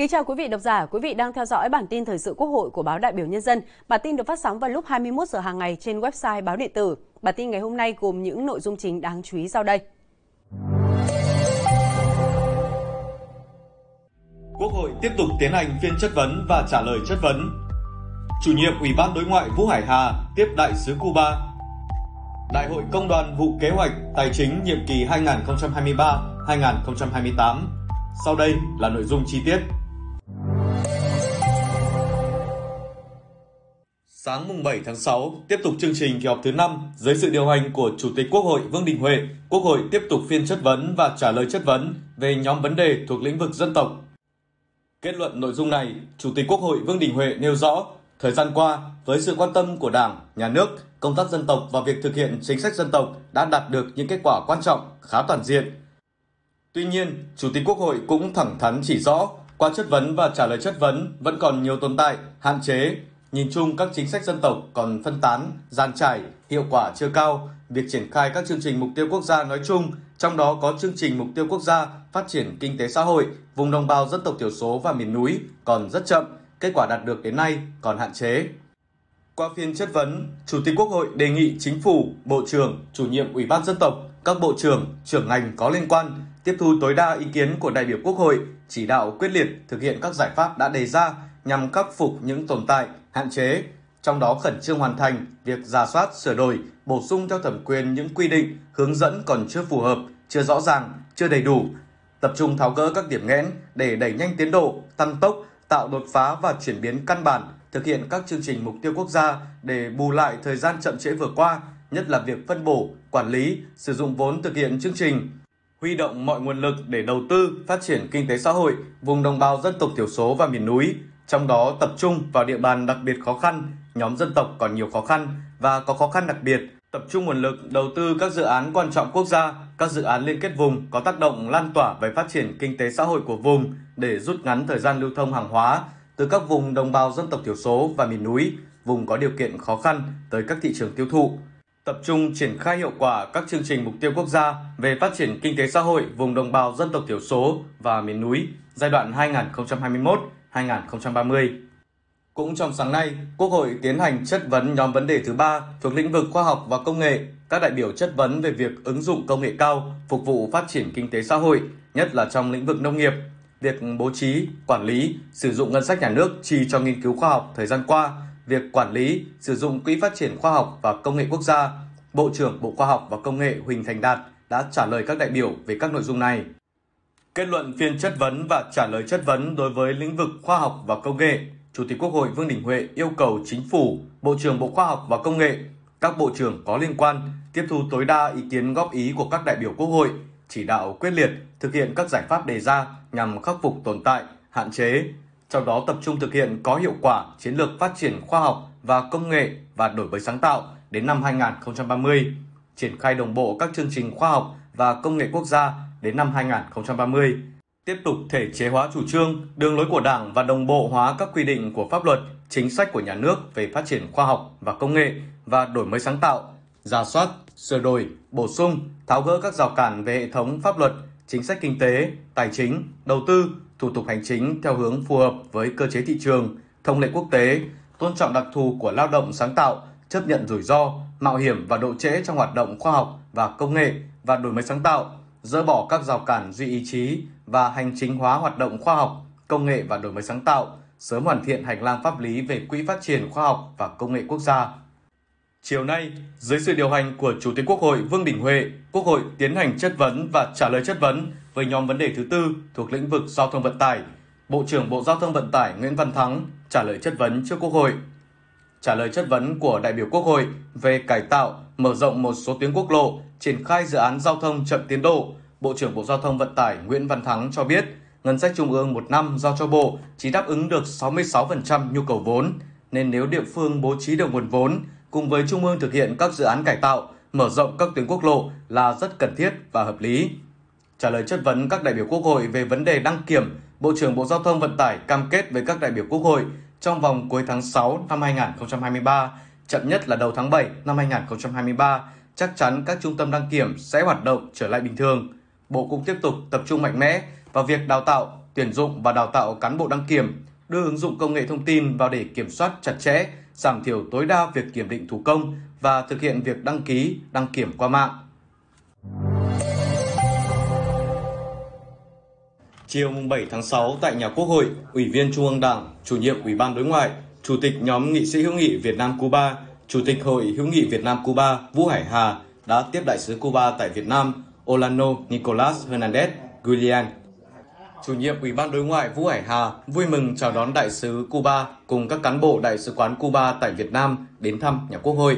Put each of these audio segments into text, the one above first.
Kính chào quý vị độc giả, quý vị đang theo dõi bản tin thời sự Quốc hội của báo Đại biểu Nhân dân. Bản tin được phát sóng vào lúc 21 giờ hàng ngày trên website báo điện tử. Bản tin ngày hôm nay gồm những nội dung chính đáng chú ý sau đây. Quốc hội tiếp tục tiến hành phiên chất vấn và trả lời chất vấn. Chủ nhiệm Ủy ban Đối ngoại Vũ Hải Hà tiếp đại sứ Cuba. Đại hội Công đoàn vụ kế hoạch tài chính nhiệm kỳ 2023-2028. Sau đây là nội dung chi tiết. Sáng mùng 7 tháng 6, tiếp tục chương trình kỳ họp thứ 5 dưới sự điều hành của Chủ tịch Quốc hội Vương Đình Huệ, Quốc hội tiếp tục phiên chất vấn và trả lời chất vấn về nhóm vấn đề thuộc lĩnh vực dân tộc. Kết luận nội dung này, Chủ tịch Quốc hội Vương Đình Huệ nêu rõ, thời gian qua, với sự quan tâm của Đảng, Nhà nước, công tác dân tộc và việc thực hiện chính sách dân tộc đã đạt được những kết quả quan trọng, khá toàn diện. Tuy nhiên, Chủ tịch Quốc hội cũng thẳng thắn chỉ rõ, qua chất vấn và trả lời chất vấn vẫn còn nhiều tồn tại, hạn chế Nhìn chung các chính sách dân tộc còn phân tán, gian trải, hiệu quả chưa cao. Việc triển khai các chương trình mục tiêu quốc gia nói chung, trong đó có chương trình mục tiêu quốc gia phát triển kinh tế xã hội, vùng đồng bào dân tộc thiểu số và miền núi còn rất chậm, kết quả đạt được đến nay còn hạn chế. Qua phiên chất vấn, Chủ tịch Quốc hội đề nghị Chính phủ, Bộ trưởng, Chủ nhiệm Ủy ban dân tộc, các bộ trưởng, trưởng ngành có liên quan tiếp thu tối đa ý kiến của đại biểu Quốc hội, chỉ đạo quyết liệt thực hiện các giải pháp đã đề ra nhằm khắc phục những tồn tại, hạn chế, trong đó khẩn trương hoàn thành việc giả soát, sửa đổi, bổ sung theo thẩm quyền những quy định, hướng dẫn còn chưa phù hợp, chưa rõ ràng, chưa đầy đủ, tập trung tháo gỡ các điểm nghẽn để đẩy nhanh tiến độ, tăng tốc, tạo đột phá và chuyển biến căn bản, thực hiện các chương trình mục tiêu quốc gia để bù lại thời gian chậm trễ vừa qua, nhất là việc phân bổ, quản lý, sử dụng vốn thực hiện chương trình, huy động mọi nguồn lực để đầu tư, phát triển kinh tế xã hội, vùng đồng bào dân tộc thiểu số và miền núi, trong đó tập trung vào địa bàn đặc biệt khó khăn, nhóm dân tộc còn nhiều khó khăn và có khó khăn đặc biệt, tập trung nguồn lực đầu tư các dự án quan trọng quốc gia, các dự án liên kết vùng có tác động lan tỏa về phát triển kinh tế xã hội của vùng để rút ngắn thời gian lưu thông hàng hóa từ các vùng đồng bào dân tộc thiểu số và miền núi, vùng có điều kiện khó khăn tới các thị trường tiêu thụ. Tập trung triển khai hiệu quả các chương trình mục tiêu quốc gia về phát triển kinh tế xã hội vùng đồng bào dân tộc thiểu số và miền núi giai đoạn 2021 2030. Cũng trong sáng nay, Quốc hội tiến hành chất vấn nhóm vấn đề thứ ba thuộc lĩnh vực khoa học và công nghệ. Các đại biểu chất vấn về việc ứng dụng công nghệ cao phục vụ phát triển kinh tế xã hội, nhất là trong lĩnh vực nông nghiệp, việc bố trí, quản lý, sử dụng ngân sách nhà nước chi cho nghiên cứu khoa học thời gian qua, việc quản lý, sử dụng quỹ phát triển khoa học và công nghệ quốc gia. Bộ trưởng Bộ Khoa học và Công nghệ Huỳnh Thành Đạt đã trả lời các đại biểu về các nội dung này. Kết luận phiên chất vấn và trả lời chất vấn đối với lĩnh vực khoa học và công nghệ, Chủ tịch Quốc hội Vương Đình Huệ yêu cầu Chính phủ, Bộ trưởng Bộ Khoa học và Công nghệ, các bộ trưởng có liên quan tiếp thu tối đa ý kiến góp ý của các đại biểu Quốc hội, chỉ đạo quyết liệt thực hiện các giải pháp đề ra nhằm khắc phục tồn tại, hạn chế, trong đó tập trung thực hiện có hiệu quả chiến lược phát triển khoa học và công nghệ và đổi mới sáng tạo đến năm 2030, triển khai đồng bộ các chương trình khoa học và công nghệ quốc gia đến năm 2030, tiếp tục thể chế hóa chủ trương, đường lối của Đảng và đồng bộ hóa các quy định của pháp luật, chính sách của nhà nước về phát triển khoa học và công nghệ và đổi mới sáng tạo, giả soát, sửa đổi, bổ sung, tháo gỡ các rào cản về hệ thống pháp luật, chính sách kinh tế, tài chính, đầu tư, thủ tục hành chính theo hướng phù hợp với cơ chế thị trường, thông lệ quốc tế, tôn trọng đặc thù của lao động sáng tạo, chấp nhận rủi ro, mạo hiểm và độ trễ trong hoạt động khoa học và công nghệ và đổi mới sáng tạo, dỡ bỏ các rào cản duy ý chí và hành chính hóa hoạt động khoa học, công nghệ và đổi mới sáng tạo, sớm hoàn thiện hành lang pháp lý về quỹ phát triển khoa học và công nghệ quốc gia. Chiều nay, dưới sự điều hành của Chủ tịch Quốc hội Vương Đình Huệ, Quốc hội tiến hành chất vấn và trả lời chất vấn với nhóm vấn đề thứ tư thuộc lĩnh vực giao thông vận tải. Bộ trưởng Bộ Giao thông Vận tải Nguyễn Văn Thắng trả lời chất vấn trước Quốc hội. Trả lời chất vấn của đại biểu Quốc hội về cải tạo, mở rộng một số tuyến quốc lộ triển khai dự án giao thông chậm tiến độ, Bộ trưởng Bộ Giao thông Vận tải Nguyễn Văn Thắng cho biết, ngân sách trung ương một năm giao cho Bộ chỉ đáp ứng được 66% nhu cầu vốn, nên nếu địa phương bố trí được nguồn vốn, cùng với Trung ương thực hiện các dự án cải tạo, mở rộng các tuyến quốc lộ là rất cần thiết và hợp lý. Trả lời chất vấn các đại biểu Quốc hội về vấn đề đăng kiểm, Bộ trưởng Bộ Giao thông Vận tải cam kết với các đại biểu Quốc hội trong vòng cuối tháng 6 năm 2023, chậm nhất là đầu tháng 7 năm 2023 chắc chắn các trung tâm đăng kiểm sẽ hoạt động trở lại bình thường. Bộ cũng tiếp tục tập trung mạnh mẽ vào việc đào tạo, tuyển dụng và đào tạo cán bộ đăng kiểm, đưa ứng dụng công nghệ thông tin vào để kiểm soát chặt chẽ, giảm thiểu tối đa việc kiểm định thủ công và thực hiện việc đăng ký, đăng kiểm qua mạng. Chiều 7 tháng 6 tại nhà Quốc hội, Ủy viên Trung ương Đảng, Chủ nhiệm Ủy ban Đối ngoại, Chủ tịch nhóm nghị sĩ hữu nghị Việt Nam Cuba, Chủ tịch Hội hữu nghị Việt Nam Cuba Vũ Hải Hà đã tiếp đại sứ Cuba tại Việt Nam Olano Nicolas Hernandez Guillen. Chủ nhiệm Ủy ban Đối ngoại Vũ Hải Hà vui mừng chào đón đại sứ Cuba cùng các cán bộ đại sứ quán Cuba tại Việt Nam đến thăm nhà Quốc hội.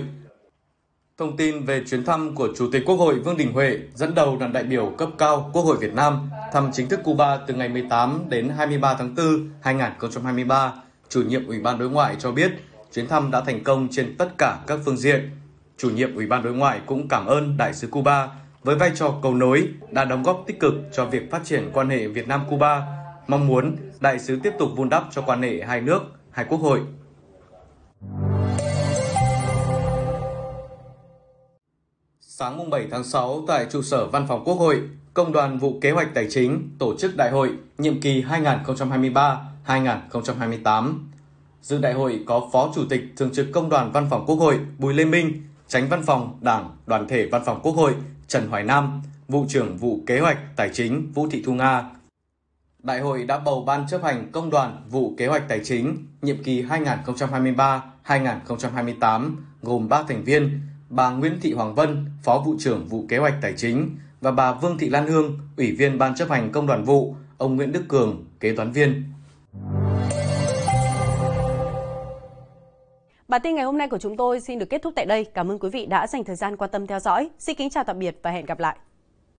Thông tin về chuyến thăm của Chủ tịch Quốc hội Vương Đình Huệ dẫn đầu đoàn đại biểu cấp cao Quốc hội Việt Nam thăm chính thức Cuba từ ngày 18 đến 23 tháng 4 2023, chủ nhiệm Ủy ban Đối ngoại cho biết chuyến thăm đã thành công trên tất cả các phương diện. Chủ nhiệm Ủy ban Đối ngoại cũng cảm ơn Đại sứ Cuba với vai trò cầu nối đã đóng góp tích cực cho việc phát triển quan hệ Việt Nam-Cuba, mong muốn Đại sứ tiếp tục vun đắp cho quan hệ hai nước, hai quốc hội. Sáng 7 tháng 6 tại trụ sở Văn phòng Quốc hội, Công đoàn vụ Kế hoạch Tài chính tổ chức đại hội nhiệm kỳ 2023-2028. Dự đại hội có Phó Chủ tịch Thường trực Công đoàn Văn phòng Quốc hội Bùi Lê Minh, Tránh Văn phòng Đảng Đoàn thể Văn phòng Quốc hội Trần Hoài Nam, Vụ trưởng Vụ Kế hoạch Tài chính Vũ Thị Thu Nga. Đại hội đã bầu Ban chấp hành Công đoàn Vụ Kế hoạch Tài chính nhiệm kỳ 2023-2028 gồm 3 thành viên, bà Nguyễn Thị Hoàng Vân, Phó Vụ trưởng Vụ Kế hoạch Tài chính và bà Vương Thị Lan Hương, Ủy viên Ban chấp hành Công đoàn Vụ, ông Nguyễn Đức Cường, kế toán viên. Bản tin ngày hôm nay của chúng tôi xin được kết thúc tại đây. Cảm ơn quý vị đã dành thời gian quan tâm theo dõi. Xin kính chào tạm biệt và hẹn gặp lại.